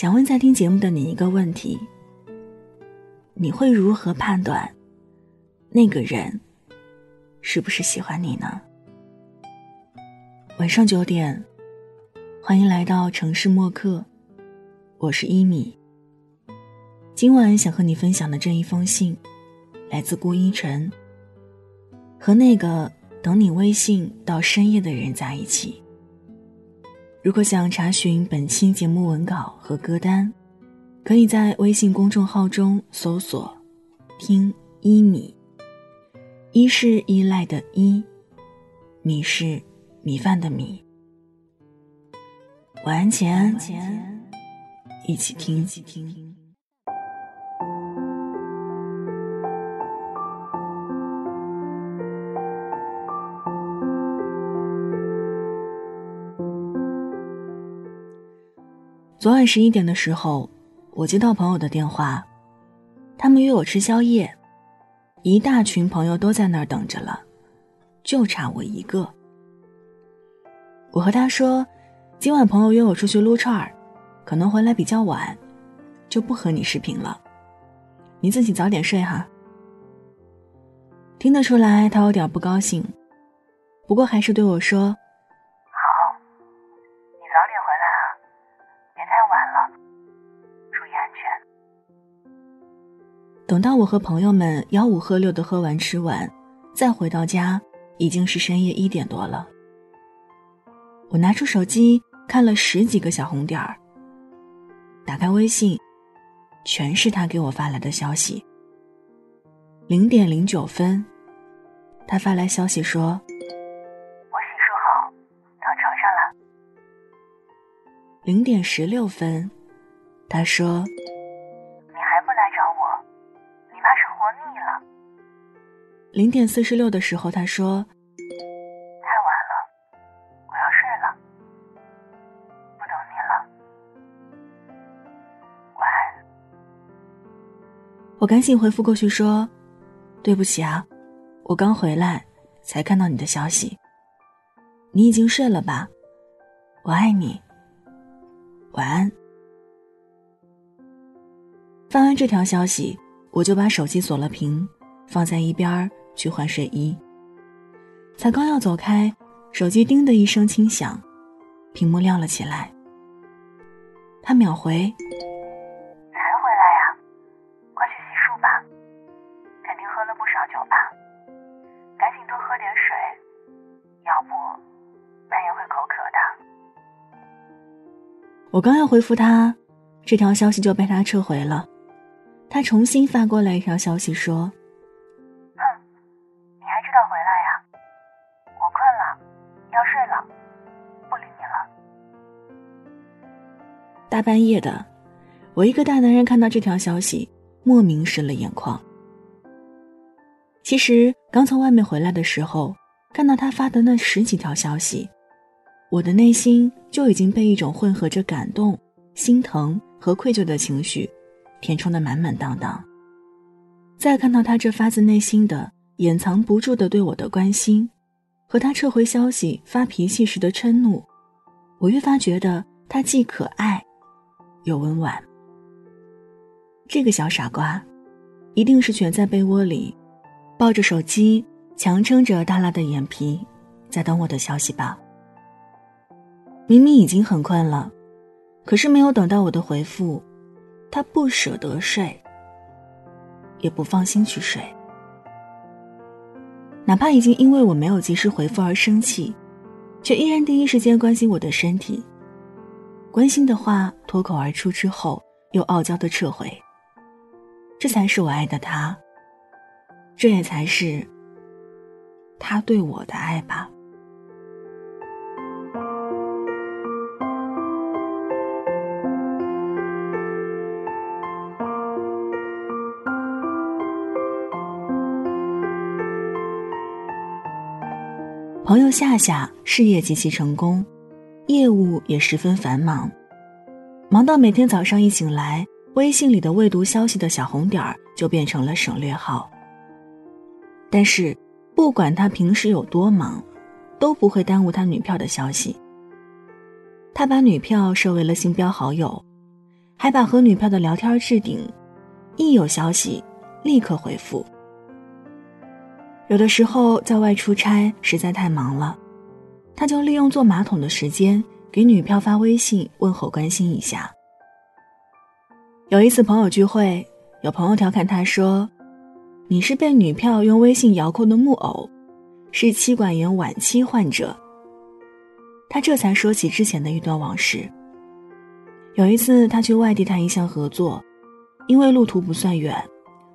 想问在听节目的你一个问题：你会如何判断那个人是不是喜欢你呢？晚上九点，欢迎来到城市默客，我是一米。今晚想和你分享的这一封信，来自顾一晨。和那个等你微信到深夜的人在一起。如果想查询本期节目文稿和歌单，可以在微信公众号中搜索“听一米”。一是依赖的依，米是米饭的米。晚安前，一起听。昨晚十一点的时候，我接到朋友的电话，他们约我吃宵夜，一大群朋友都在那儿等着了，就差我一个。我和他说，今晚朋友约我出去撸串儿，可能回来比较晚，就不和你视频了，你自己早点睡哈。听得出来他有点不高兴，不过还是对我说。等到我和朋友们吆五喝六的喝完吃完，再回到家，已经是深夜一点多了。我拿出手机看了十几个小红点儿，打开微信，全是他给我发来的消息。零点零九分，他发来消息说：“我洗漱好，到床上了。”零点十六分，他说。零点四十六的时候，他说：“太晚了，我要睡了，不等你了，晚安。”我赶紧回复过去说：“对不起啊，我刚回来才看到你的消息。你已经睡了吧？我爱你，晚安。”发完这条消息，我就把手机锁了屏，放在一边儿。去换睡衣，才刚要走开，手机叮的一声轻响，屏幕亮了起来。他秒回：“才回来呀，快去洗漱吧，肯定喝了不少酒吧，赶紧多喝点水，要不半夜会口渴的。”我刚要回复他，这条消息就被他撤回了。他重新发过来一条消息说。大半夜的，我一个大男人看到这条消息，莫名湿了眼眶。其实刚从外面回来的时候，看到他发的那十几条消息，我的内心就已经被一种混合着感动、心疼和愧疚的情绪填充的满满当当。再看到他这发自内心的、掩藏不住的对我的关心，和他撤回消息、发脾气时的嗔怒，我越发觉得他既可爱。又温婉。这个小傻瓜，一定是蜷在被窝里，抱着手机，强撑着耷拉的眼皮，在等我的消息吧。明明已经很困了，可是没有等到我的回复，他不舍得睡，也不放心去睡。哪怕已经因为我没有及时回复而生气，却依然第一时间关心我的身体。关心的话脱口而出之后，又傲娇的撤回。这才是我爱的他，这也才是他对我的爱吧。朋友夏夏事业极其成功。业务也十分繁忙，忙到每天早上一醒来，微信里的未读消息的小红点儿就变成了省略号。但是，不管他平时有多忙，都不会耽误他女票的消息。他把女票设为了星标好友，还把和女票的聊天置顶，一有消息立刻回复。有的时候在外出差实在太忙了，他就利用坐马桶的时间给女票发微信问候关心一下。有一次朋友聚会，有朋友调侃他说：“你是被女票用微信遥控的木偶，是妻管严晚期患者。”他这才说起之前的一段往事。有一次，他去外地谈一项合作，因为路途不算远，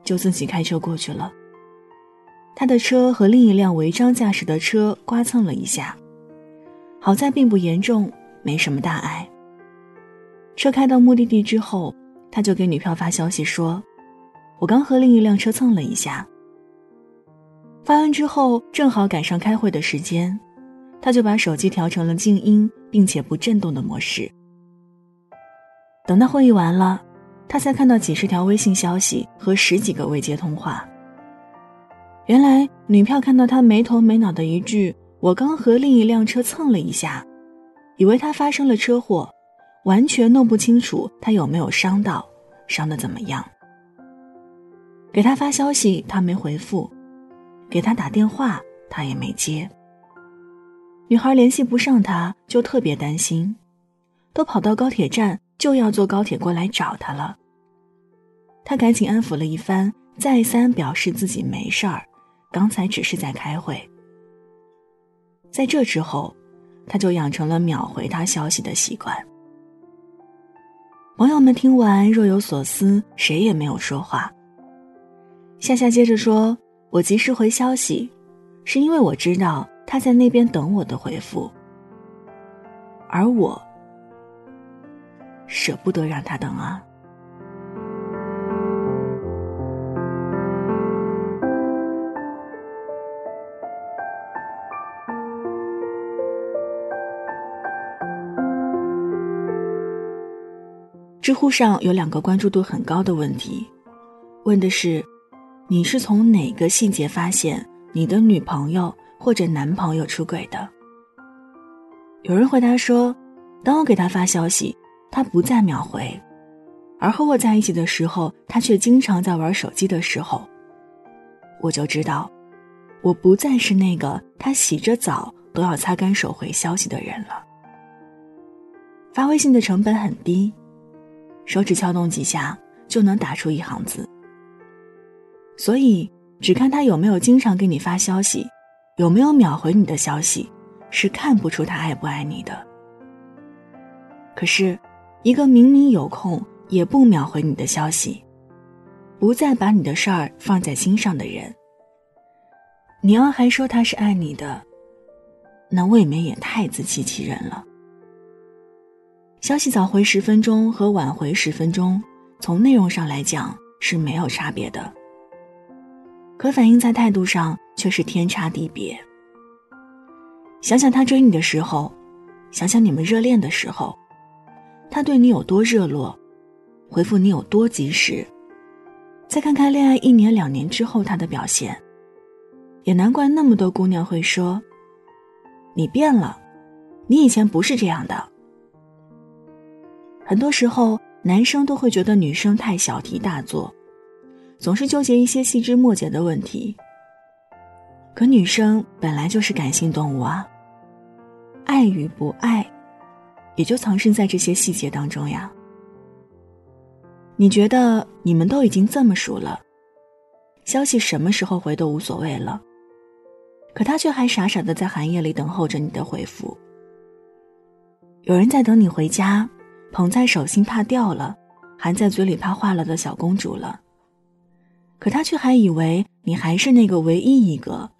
就自己开车过去了。他的车和另一辆违章驾驶的车刮蹭了一下，好在并不严重，没什么大碍。车开到目的地之后，他就给女票发消息说：“我刚和另一辆车蹭了一下。”发完之后，正好赶上开会的时间，他就把手机调成了静音并且不震动的模式。等到会议完了，他才看到几十条微信消息和十几个未接通话。原来女票看到他没头没脑的一句“我刚和另一辆车蹭了一下”，以为他发生了车祸，完全弄不清楚他有没有伤到，伤的怎么样。给他发消息他没回复，给他打电话他也没接。女孩联系不上他，就特别担心，都跑到高铁站。就要坐高铁过来找他了。他赶紧安抚了一番，再三表示自己没事儿，刚才只是在开会。在这之后，他就养成了秒回他消息的习惯。朋友们听完若有所思，谁也没有说话。夏夏接着说：“我及时回消息，是因为我知道他在那边等我的回复，而我。”舍不得让他等啊！知乎上有两个关注度很高的问题，问的是：你是从哪个细节发现你的女朋友或者男朋友出轨的？有人回答说：当我给他发消息。他不再秒回，而和我在一起的时候，他却经常在玩手机的时候，我就知道，我不再是那个他洗着澡都要擦干手回消息的人了。发微信的成本很低，手指敲动几下就能打出一行字，所以只看他有没有经常给你发消息，有没有秒回你的消息，是看不出他爱不爱你的。可是。一个明明有空也不秒回你的消息，不再把你的事儿放在心上的人，你要还说他是爱你的，那未免也太自欺欺人了。消息早回十分钟和晚回十分钟，从内容上来讲是没有差别的，可反映在态度上却是天差地别。想想他追你的时候，想想你们热恋的时候。他对你有多热络，回复你有多及时，再看看恋爱一年两年之后他的表现，也难怪那么多姑娘会说：“你变了，你以前不是这样的。”很多时候，男生都会觉得女生太小题大做，总是纠结一些细枝末节的问题。可女生本来就是感性动物啊，爱与不爱。也就藏身在这些细节当中呀。你觉得你们都已经这么熟了，消息什么时候回都无所谓了，可他却还傻傻的在寒夜里等候着你的回复。有人在等你回家，捧在手心怕掉了，含在嘴里怕化了的小公主了，可他却还以为你还是那个唯一一个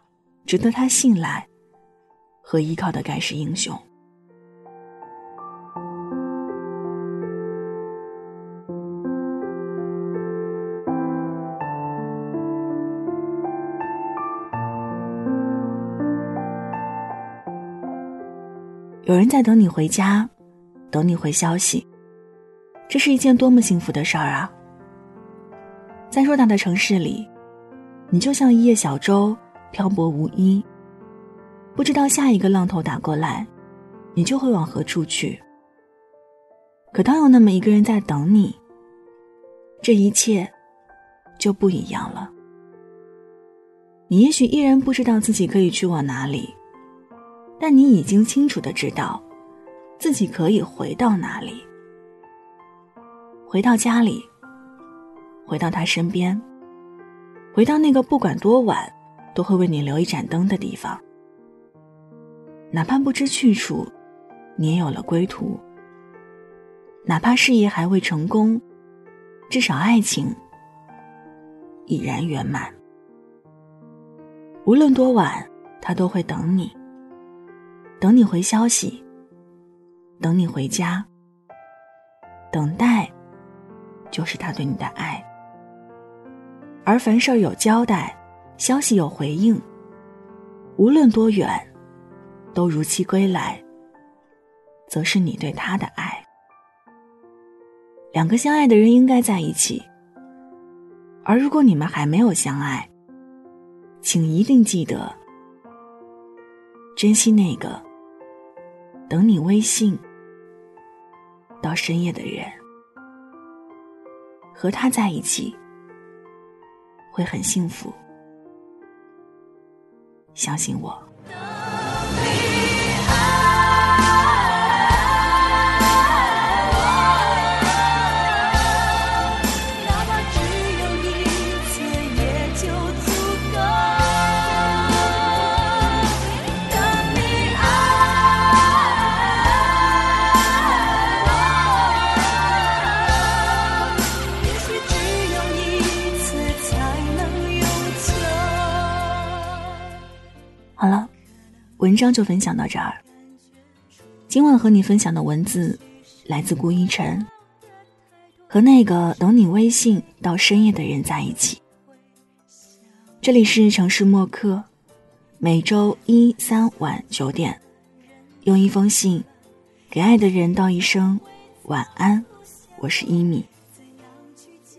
值得他信赖和依靠的盖世英雄。有人在等你回家，等你回消息，这是一件多么幸福的事儿啊！在偌大的城市里，你就像一叶小舟，漂泊无依，不知道下一个浪头打过来，你就会往何处去。可当有那么一个人在等你，这一切就不一样了。你也许依然不知道自己可以去往哪里，但你已经清楚的知道，自己可以回到哪里，回到家里，回到他身边，回到那个不管多晚都会为你留一盏灯的地方。哪怕不知去处，你也有了归途。哪怕事业还未成功，至少爱情已然圆满。无论多晚，他都会等你，等你回消息，等你回家。等待，就是他对你的爱。而凡事有交代，消息有回应，无论多远，都如期归来，则是你对他的爱。两个相爱的人应该在一起，而如果你们还没有相爱，请一定记得珍惜那个等你微信到深夜的人，和他在一起会很幸福，相信我。文章就分享到这儿。今晚和你分享的文字来自顾一晨。和那个等你微信到深夜的人在一起。这里是城市默客，每周一三晚九点，用一封信给爱的人道一声晚安。我是一米。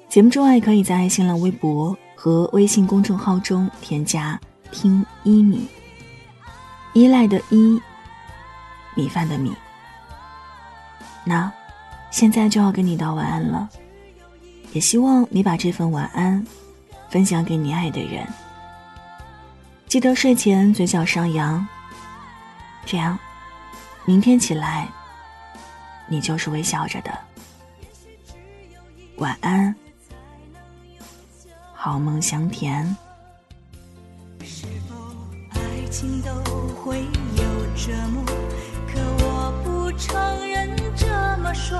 节目之外，可以在新浪微博和微信公众号中添加“听一米”。依赖的依，米饭的米。那，现在就要跟你道晚安了，也希望你把这份晚安分享给你爱的人。记得睡前嘴角上扬，这样，明天起来，你就是微笑着的。晚安，好梦香甜。折磨，可我不承认这么说，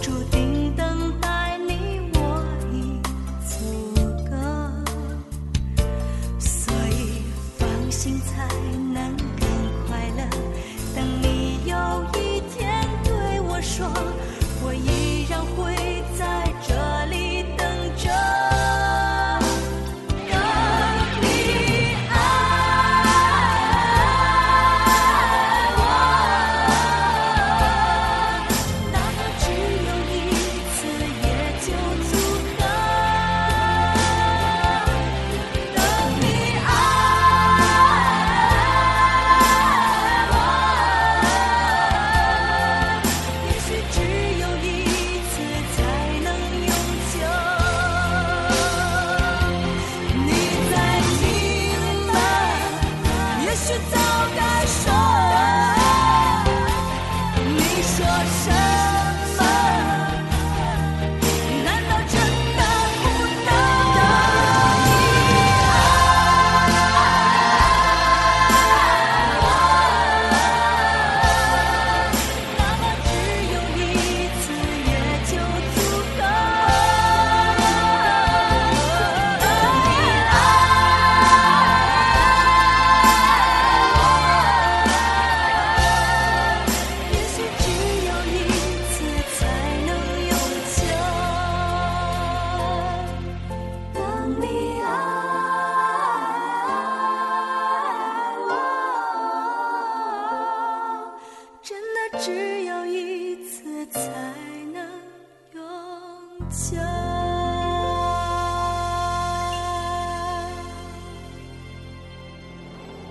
注定等待你我已足够，所以放心才